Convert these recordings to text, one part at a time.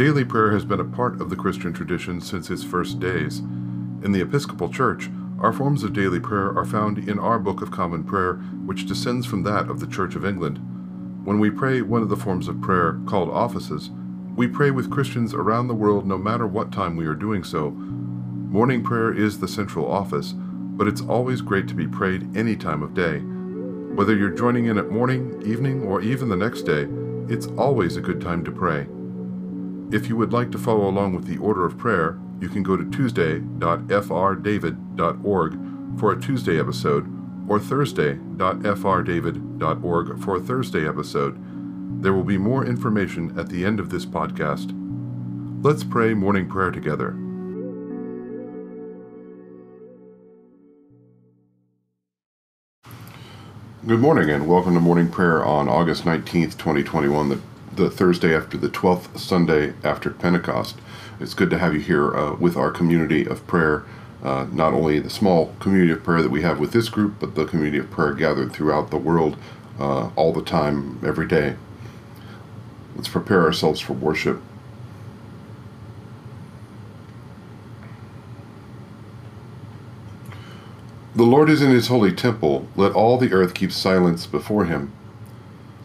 Daily prayer has been a part of the Christian tradition since its first days. In the Episcopal Church, our forms of daily prayer are found in our Book of Common Prayer, which descends from that of the Church of England. When we pray one of the forms of prayer, called offices, we pray with Christians around the world no matter what time we are doing so. Morning prayer is the central office, but it's always great to be prayed any time of day. Whether you're joining in at morning, evening, or even the next day, it's always a good time to pray. If you would like to follow along with the order of prayer, you can go to tuesday.frdavid.org for a Tuesday episode or thursday.frdavid.org for a Thursday episode. There will be more information at the end of this podcast. Let's pray morning prayer together. Good morning and welcome to morning prayer on August 19th, 2021, the, the Thursday after the 12th Sunday after Pentecost. It's good to have you here uh, with our community of prayer, uh, not only the small community of prayer that we have with this group, but the community of prayer gathered throughout the world uh, all the time, every day. Let's prepare ourselves for worship. The Lord is in his holy temple. Let all the earth keep silence before him.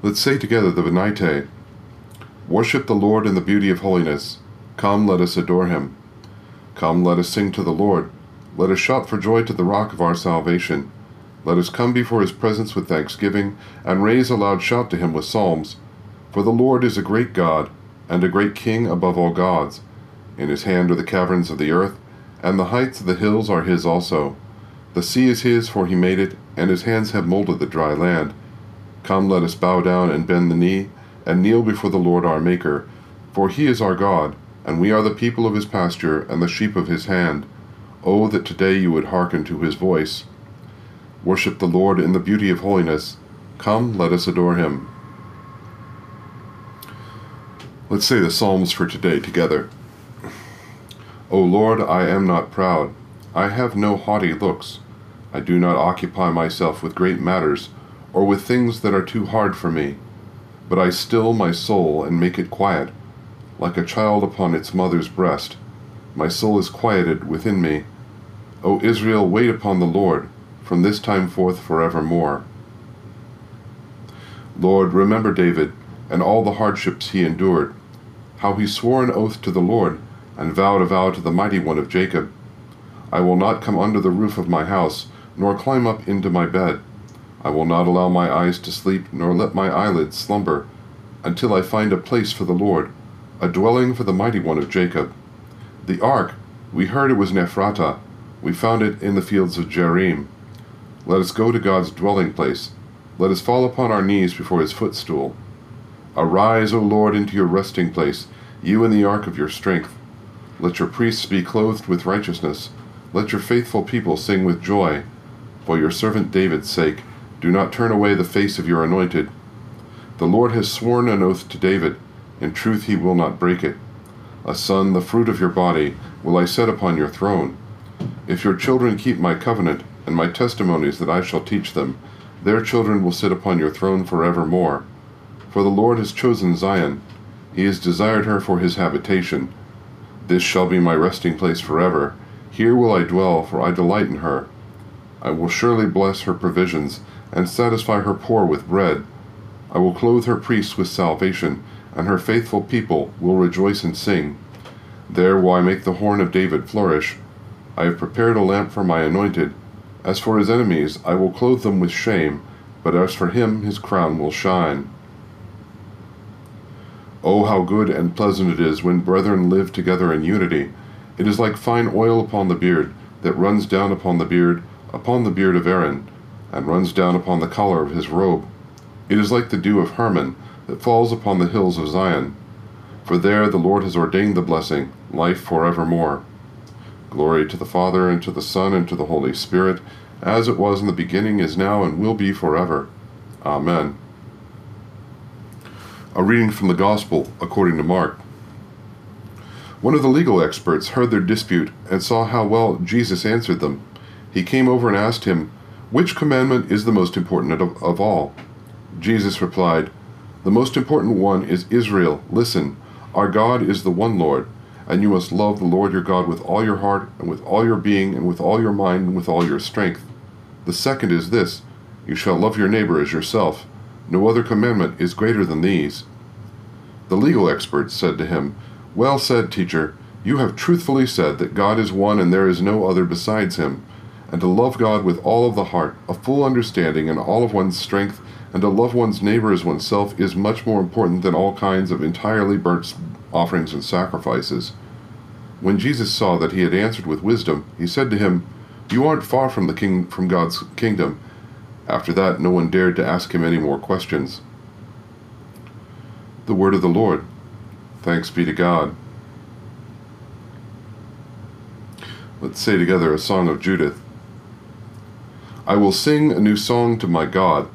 Let's say together the Venite. Worship the Lord in the beauty of holiness. Come, let us adore him. Come, let us sing to the Lord. Let us shout for joy to the rock of our salvation. Let us come before his presence with thanksgiving, and raise a loud shout to him with psalms. For the Lord is a great God, and a great King above all gods. In his hand are the caverns of the earth, and the heights of the hills are his also. The sea is his, for he made it, and his hands have molded the dry land. Come, let us bow down and bend the knee, and kneel before the Lord our Maker. For he is our God, and we are the people of his pasture, and the sheep of his hand. Oh, that today you would hearken to his voice. Worship the Lord in the beauty of holiness. Come, let us adore him. Let's say the Psalms for today together. O Lord, I am not proud. I have no haughty looks. I do not occupy myself with great matters, or with things that are too hard for me. But I still my soul and make it quiet, like a child upon its mother's breast. My soul is quieted within me. O Israel, wait upon the Lord, from this time forth forevermore. Lord, remember David, and all the hardships he endured, how he swore an oath to the Lord, and vowed a vow to the mighty one of Jacob. I will not come under the roof of my house, nor climb up into my bed. I will not allow my eyes to sleep, nor let my eyelids slumber, until I find a place for the Lord, a dwelling for the mighty one of Jacob. The ark, we heard it was in Ephratah, we found it in the fields of Jearim. Let us go to God's dwelling place. Let us fall upon our knees before his footstool. Arise, O Lord, into your resting place, you in the ark of your strength. Let your priests be clothed with righteousness. Let your faithful people sing with joy. For your servant David's sake, do not turn away the face of your anointed. The Lord has sworn an oath to David. In truth he will not break it. A son, the fruit of your body, will I set upon your throne. If your children keep my covenant, and my testimonies that I shall teach them, their children will sit upon your throne forevermore. For the Lord has chosen Zion. He has desired her for his habitation. This shall be my resting place forever. Here will I dwell, for I delight in her. I will surely bless her provisions, and satisfy her poor with bread. I will clothe her priests with salvation, and her faithful people will rejoice and sing. There will I make the horn of David flourish. I have prepared a lamp for my anointed. As for his enemies, I will clothe them with shame, but as for him, his crown will shine. Oh, how good and pleasant it is when brethren live together in unity. It is like fine oil upon the beard, that runs down upon the beard, upon the beard of Aaron, and runs down upon the collar of his robe. It is like the dew of Hermon, that falls upon the hills of Zion. For there the Lord has ordained the blessing, life for evermore. Glory to the Father, and to the Son, and to the Holy Spirit, as it was in the beginning, is now, and will be forever. Amen. A reading from the Gospel according to Mark. One of the legal experts heard their dispute and saw how well Jesus answered them. He came over and asked him, Which commandment is the most important of, of all? Jesus replied, The most important one is Israel. Listen, our God is the one Lord, and you must love the Lord your God with all your heart, and with all your being, and with all your mind, and with all your strength. The second is this You shall love your neighbor as yourself. No other commandment is greater than these. The legal experts said to him, Well said, teacher. You have truthfully said that God is one and there is no other besides him. And to love God with all of the heart, a full understanding, and all of one's strength, and to love one's neighbor as oneself is much more important than all kinds of entirely burnt offerings and sacrifices. When Jesus saw that he had answered with wisdom, he said to him, You aren't far from the king from God's kingdom. After that, no one dared to ask him any more questions. The word of the Lord. Thanks be to God. Let's say together a song of Judith. I will sing a new song to my God,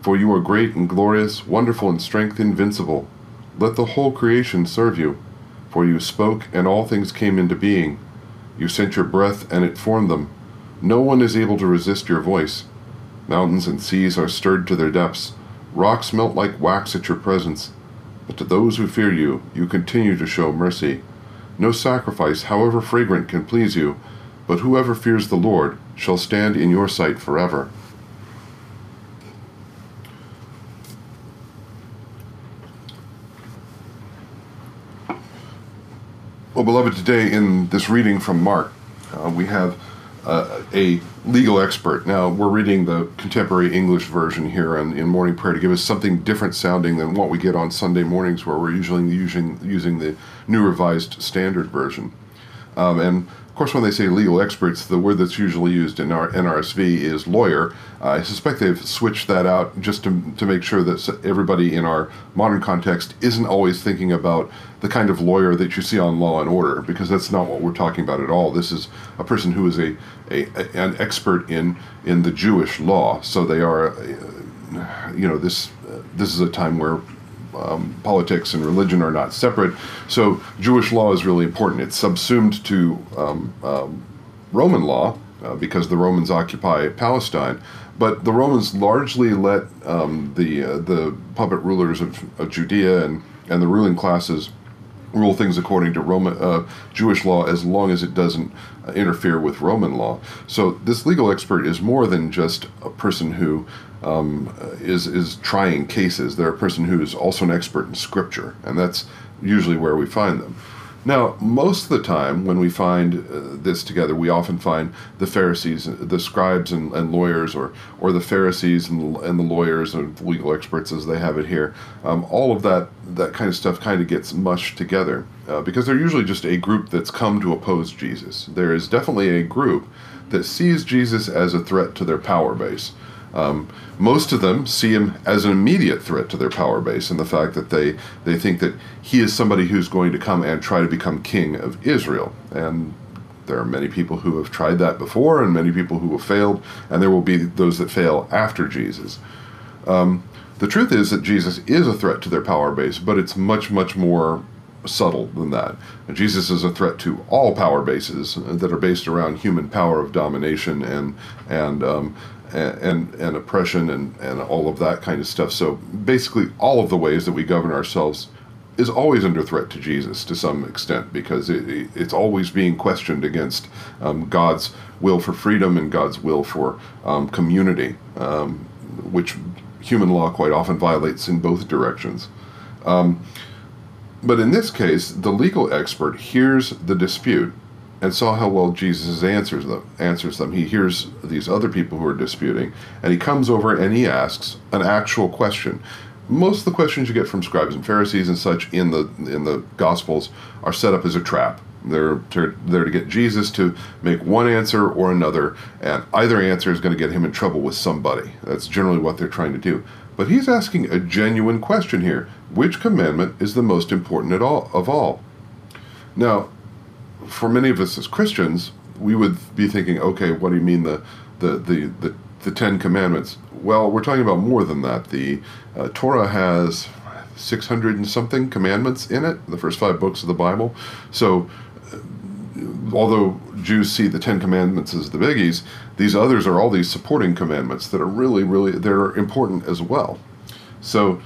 for you are great and glorious, wonderful in strength, invincible. Let the whole creation serve you, for you spoke, and all things came into being. You sent your breath, and it formed them. No one is able to resist your voice. Mountains and seas are stirred to their depths. Rocks melt like wax at your presence. But to those who fear you, you continue to show mercy. No sacrifice, however fragrant, can please you, but whoever fears the Lord shall stand in your sight forever. Well, beloved, today in this reading from Mark, uh, we have uh, a legal expert. Now, we're reading the contemporary English version here in, in morning prayer to give us something different sounding than what we get on Sunday mornings, where we're usually using, using the New Revised Standard Version. Um, and of course, when they say legal experts, the word that's usually used in our NRSV is lawyer. Uh, I suspect they've switched that out just to, to make sure that everybody in our modern context isn't always thinking about the kind of lawyer that you see on Law and Order, because that's not what we're talking about at all. This is a person who is a, a an expert in in the Jewish law. So they are, uh, you know, this uh, this is a time where um, politics and religion are not separate. So Jewish law is really important. It's subsumed to um, um, Roman law uh, because the Romans occupy Palestine, but the Romans largely let um, the uh, the puppet rulers of, of, Judea and and the ruling classes rule things according to Roman uh, Jewish law as long as it doesn't uh, interfere with Roman law. So this legal expert is more than just a person who um, is is trying cases. They're a person who is also an expert in scripture, and that's usually where we find them. Now, most of the time when we find uh, this together, we often find the Pharisees, the scribes and, and lawyers, or or the Pharisees and, and the lawyers and legal experts, as they have it here. Um, all of that that kind of stuff kind of gets mushed together uh, because they're usually just a group that's come to oppose Jesus. There is definitely a group that sees Jesus as a threat to their power base. Um, most of them see him as an immediate threat to their power base, and the fact that they they think that he is somebody who's going to come and try to become king of Israel. And there are many people who have tried that before, and many people who have failed, and there will be those that fail after Jesus. Um, the truth is that Jesus is a threat to their power base, but it's much, much more subtle than that. Jesus is a threat to all power bases that are based around human power of domination and and um, and, and oppression and, and all of that kind of stuff. So basically, all of the ways that we govern ourselves is always under threat to Jesus to some extent because it, it's always being questioned against um, God's will for freedom and God's will for um, community, um, which human law quite often violates in both directions. Um, but in this case, the legal expert hears the dispute and saw how well Jesus answers them. Answers them. He hears these other people who are disputing, and he comes over and he asks an actual question. Most of the questions you get from scribes and Pharisees and such in the in the Gospels are set up as a trap. They're to, they're to get Jesus to make one answer or another, and either answer is going to get him in trouble with somebody. That's generally what they're trying to do. But he's asking a genuine question here. Which commandment is the most important at all of all? Now, for many of us as Christians, we would be thinking, okay, what do you mean the the the the, the Ten Commandments? Well, we're talking about more than that. The uh, Torah has 600 and something commandments in it, the first five books of the Bible. So, uh, although Jews see the Ten Commandments as the biggies, these others are all these supporting commandments that are really, really they're important as well. So,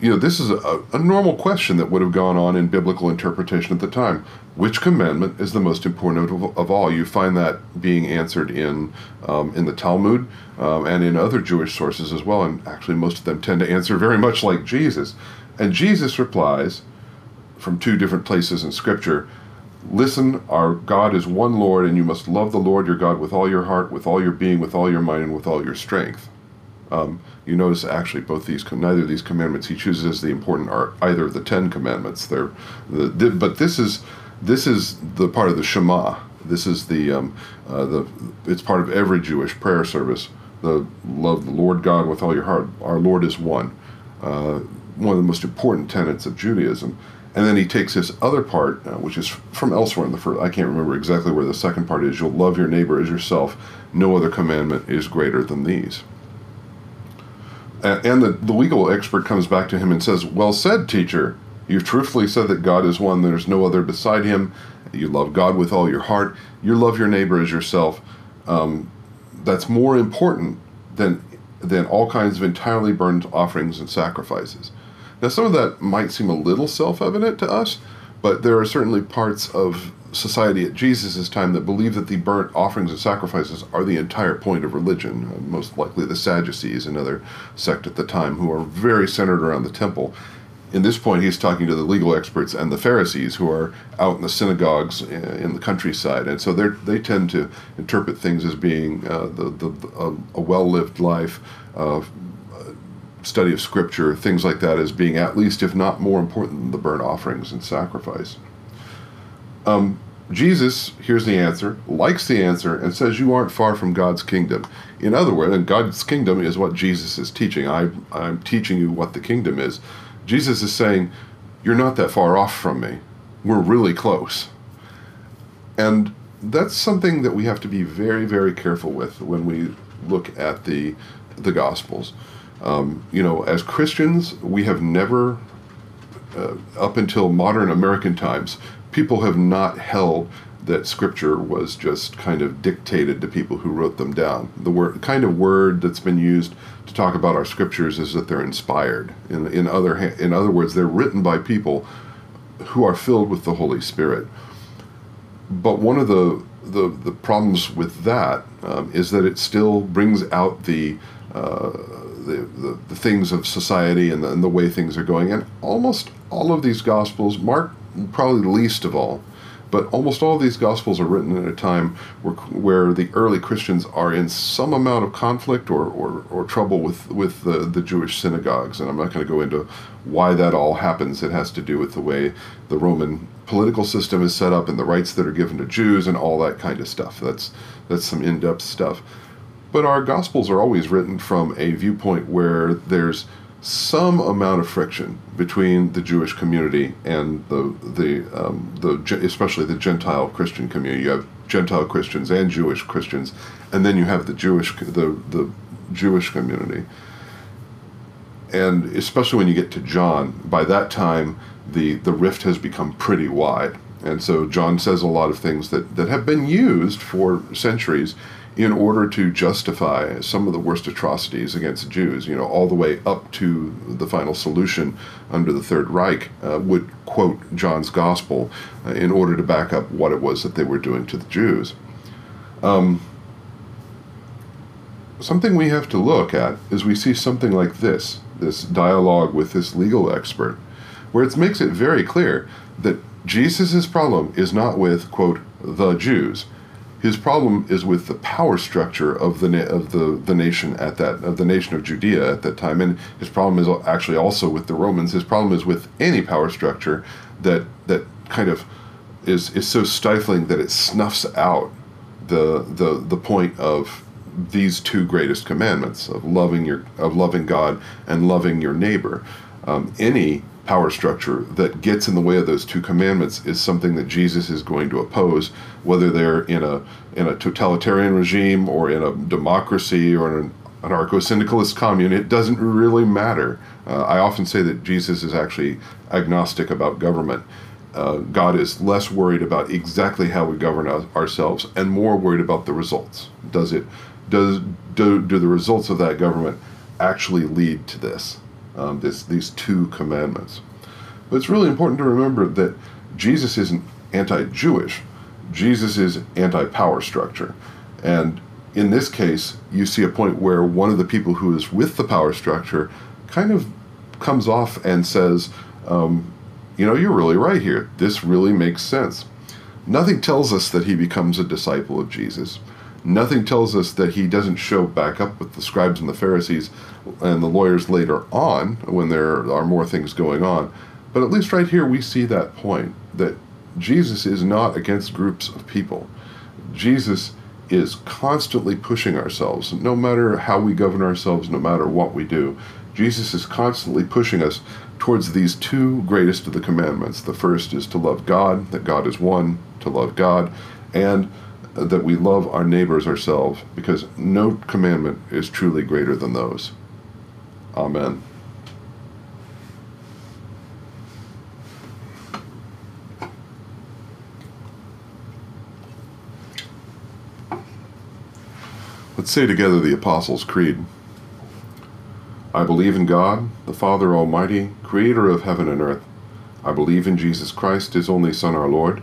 you know, this is a, a normal question that would have gone on in biblical interpretation at the time. Which commandment is the most important of, of all? You find that being answered in um, in the Talmud um, and in other Jewish sources as well. And actually, most of them tend to answer very much like Jesus. And Jesus replies from two different places in Scripture. Listen, our God is one Lord, and you must love the Lord your God with all your heart, with all your being, with all your mind, and with all your strength. Um, you notice actually both these neither of these commandments he chooses as the important are either of the ten commandments. They're the, the, but this is this is the part of the Shema. This is the um, uh, the it's part of every Jewish prayer service. The love the Lord God with all your heart. Our Lord is one. Uh, one of the most important tenets of Judaism. And then he takes this other part, uh, which is from elsewhere in the first. I can't remember exactly where the second part is. You'll love your neighbor as yourself. No other commandment is greater than these. And the, the legal expert comes back to him and says, Well said, teacher. You've truthfully said that God is one, there's no other beside him. You love God with all your heart. You love your neighbor as yourself. Um, that's more important than, than all kinds of entirely burnt offerings and sacrifices. Now, some of that might seem a little self evident to us, but there are certainly parts of society at Jesus' time that believed that the burnt offerings and sacrifices are the entire point of religion. Uh, most likely the Sadducees, another sect at the time, who are very centered around the temple. In this point, he's talking to the legal experts and the Pharisees who are out in the synagogues uh, in the countryside, and so they they tend to interpret things as being uh, the, the, a, a well lived life, uh, study of Scripture, things like that, as being at least, if not more important than the burnt offerings and sacrifice. Um, Jesus hears the answer, likes the answer, and says, You aren't far from God's kingdom. In other words, and God's kingdom is what Jesus is teaching. I, I'm teaching you what the kingdom is. Jesus is saying, You're not that far off from me. We're really close. And that's something that we have to be very, very careful with when we look at the, the Gospels. Um, you know, as Christians, we have never, uh, up until modern American times, people have not held that scripture was just kind of dictated to people who wrote them down. The word, kind of word that's been used to talk about our scriptures is that they're inspired. In, in other in other words, they're written by people who are filled with the Holy Spirit. But one of the the, the problems with that um, is that it still brings out the, uh, the, the, the things of society and the, and the way things are going. And almost all of these gospels, Mark probably the least of all. But almost all of these Gospels are written at a time where, where the early Christians are in some amount of conflict or, or, or trouble with, with the, the Jewish synagogues. And I'm not going to go into why that all happens. It has to do with the way the Roman political system is set up and the rights that are given to Jews and all that kind of stuff. That's, that's some in depth stuff. But our Gospels are always written from a viewpoint where there's some amount of friction between the Jewish community and the the um, the especially the Gentile Christian community. You have Gentile Christians and Jewish Christians, and then you have the Jewish the the Jewish community. And especially when you get to John, by that time the the rift has become pretty wide. And so John says a lot of things that, that have been used for centuries in order to justify some of the worst atrocities against Jews, you know, all the way up to the final solution under the Third Reich, uh, would quote John's Gospel uh, in order to back up what it was that they were doing to the Jews. Um, something we have to look at is we see something like this this dialogue with this legal expert. where it makes it very clear that Jesus' problem is not with, quote, the Jews. His problem is with the power structure of the na- of the, the nation at that of the nation of Judea at that time, and his problem is actually also with the Romans. His problem is with any power structure that that kind of is is so stifling that it snuffs out the the the point of these two greatest commandments of loving your of loving God and loving your neighbor. Um, any power structure that gets in the way of those two commandments is something that Jesus is going to oppose, whether they're in a in a totalitarian regime or in a democracy or an anarcho-syndicalist commune. It doesn't really matter. Uh, I often say that Jesus is actually agnostic about government. Uh, God is less worried about exactly how we govern ourselves and more worried about the results. Does it does do, do the results of that government actually lead to this? Um, this, these two commandments. But it's really important to remember that Jesus isn't anti Jewish, Jesus is anti power structure. And in this case, you see a point where one of the people who is with the power structure kind of comes off and says, um, You know, you're really right here. This really makes sense. Nothing tells us that he becomes a disciple of Jesus. Nothing tells us that he doesn't show back up with the scribes and the Pharisees and the lawyers later on when there are more things going on. But at least right here, we see that point that Jesus is not against groups of people. Jesus is constantly pushing ourselves, no matter how we govern ourselves, no matter what we do. Jesus is constantly pushing us towards these two greatest of the commandments. The first is to love God, that God is one, to love God, and that we love our neighbors ourselves, because no commandment is truly greater than those. Amen. Let's say together the Apostles' Creed. I believe in God, the Father Almighty, creator of heaven and earth. I believe in Jesus Christ, his only Son, our Lord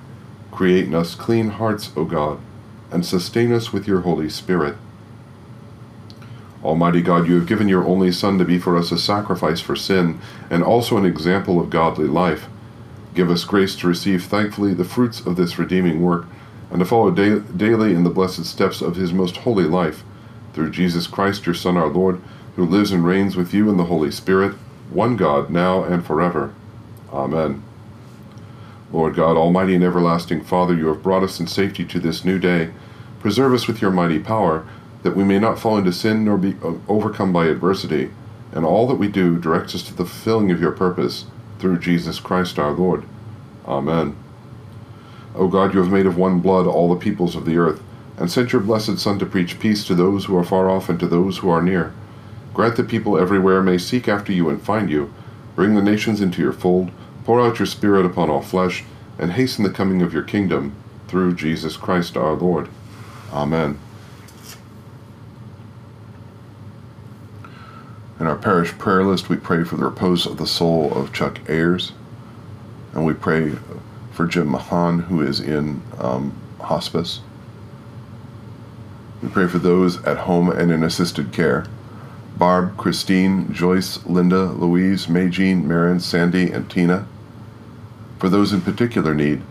Create in us clean hearts, O God, and sustain us with your Holy Spirit. Almighty God, you have given your only Son to be for us a sacrifice for sin, and also an example of godly life. Give us grace to receive thankfully the fruits of this redeeming work, and to follow da- daily in the blessed steps of his most holy life. Through Jesus Christ, your Son, our Lord, who lives and reigns with you in the Holy Spirit, one God, now and forever. Amen. Lord God, Almighty and everlasting Father, you have brought us in safety to this new day. Preserve us with your mighty power, that we may not fall into sin nor be uh, overcome by adversity, and all that we do directs us to the fulfilling of your purpose, through Jesus Christ our Lord. Amen. O God, you have made of one blood all the peoples of the earth, and sent your blessed Son to preach peace to those who are far off and to those who are near. Grant that people everywhere may seek after you and find you. Bring the nations into your fold Pour out your Spirit upon all flesh, and hasten the coming of your kingdom, through Jesus Christ our Lord. Amen. In our parish prayer list, we pray for the repose of the soul of Chuck Ayers, And we pray for Jim Mahan, who is in um, hospice. We pray for those at home and in assisted care. Barb, Christine, Joyce, Linda, Louise, Maygene, Marin, Sandy, and Tina. For those in particular need,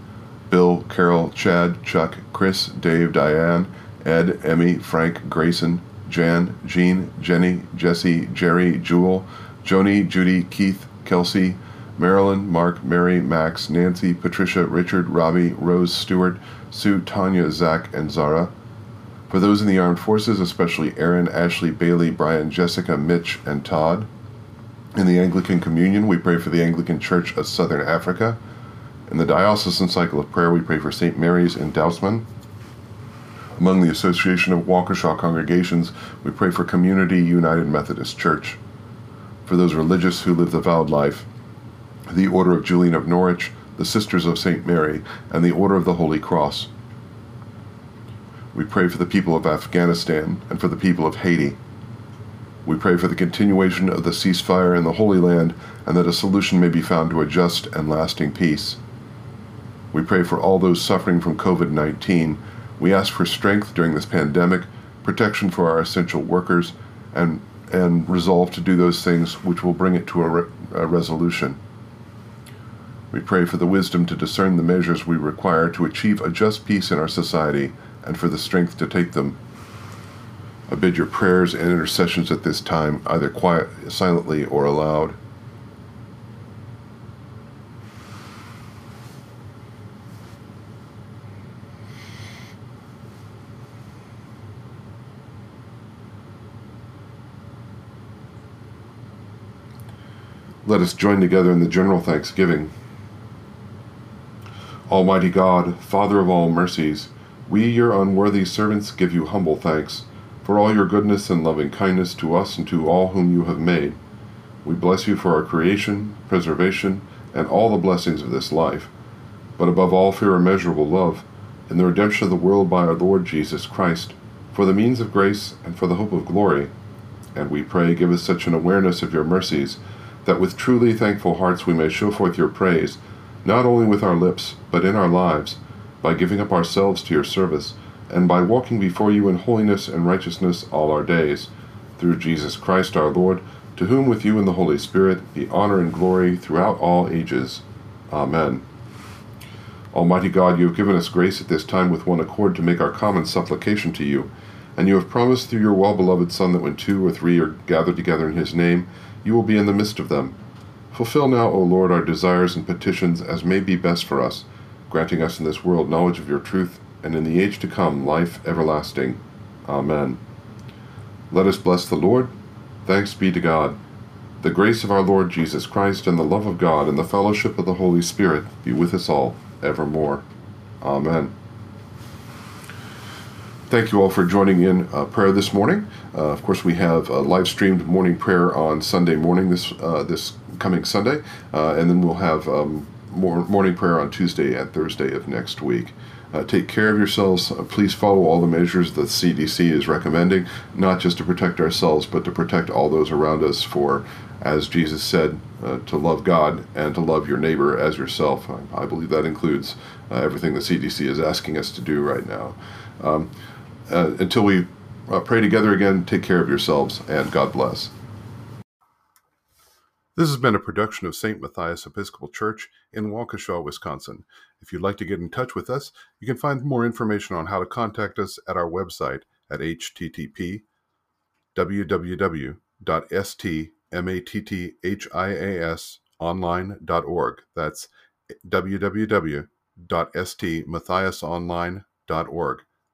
Bill, Carol, Chad, Chuck, Chris, Dave, Diane, Ed, Emmy, Frank, Grayson, Jan, Jean, Jenny, Jesse, Jerry, Jewel, Joni, Judy, Keith, Kelsey, Marilyn, Mark, Mary, Max, Nancy, Patricia, Richard, Robbie, Rose, Stewart, Sue, Tanya, Zach, and Zara. For those in the armed forces, especially Aaron, Ashley, Bailey, Brian, Jessica, Mitch, and Todd. In the Anglican Communion, we pray for the Anglican Church of Southern Africa. In the Diocesan Cycle of Prayer, we pray for St. Mary's in Dousman. Among the Association of Waukesha Congregations, we pray for Community United Methodist Church. For those religious who live the vowed life, the Order of Julian of Norwich, the Sisters of St. Mary, and the Order of the Holy Cross. We pray for the people of Afghanistan and for the people of Haiti. We pray for the continuation of the ceasefire in the Holy Land and that a solution may be found to a just and lasting peace. We pray for all those suffering from COVID 19. We ask for strength during this pandemic, protection for our essential workers, and, and resolve to do those things which will bring it to a, re- a resolution. We pray for the wisdom to discern the measures we require to achieve a just peace in our society and for the strength to take them. I bid your prayers and intercessions at this time, either quiet, silently or aloud. Let us join together in the general thanksgiving. Almighty God, Father of all mercies, we, your unworthy servants, give you humble thanks for all your goodness and loving kindness to us and to all whom you have made. We bless you for our creation, preservation, and all the blessings of this life, but above all for your immeasurable love, in the redemption of the world by our Lord Jesus Christ, for the means of grace and for the hope of glory. And we pray, give us such an awareness of your mercies, that with truly thankful hearts we may show forth your praise, not only with our lips, but in our lives, by giving up ourselves to your service, and by walking before you in holiness and righteousness all our days, through Jesus Christ our Lord, to whom with you and the Holy Spirit be honor and glory throughout all ages. Amen. Almighty God, you have given us grace at this time with one accord to make our common supplication to you, and you have promised through your well beloved Son that when two or three are gathered together in his name, you will be in the midst of them. Fulfill now, O Lord, our desires and petitions as may be best for us, granting us in this world knowledge of your truth, and in the age to come life everlasting. Amen. Let us bless the Lord. Thanks be to God. The grace of our Lord Jesus Christ, and the love of God, and the fellowship of the Holy Spirit be with us all evermore. Amen. Thank you all for joining in uh, prayer this morning. Uh, of course, we have a live streamed morning prayer on Sunday morning this uh, this coming Sunday, uh, and then we'll have um, more morning prayer on Tuesday and Thursday of next week. Uh, take care of yourselves. Uh, please follow all the measures that CDC is recommending, not just to protect ourselves, but to protect all those around us. For, as Jesus said, uh, to love God and to love your neighbor as yourself. I, I believe that includes uh, everything the CDC is asking us to do right now. Um, uh, until we uh, pray together again, take care of yourselves and God bless. This has been a production of St. Matthias Episcopal Church in Waukesha, Wisconsin. If you'd like to get in touch with us, you can find more information on how to contact us at our website at http www.stmatthiasonline.org. That's www.stmatthiasonline.org.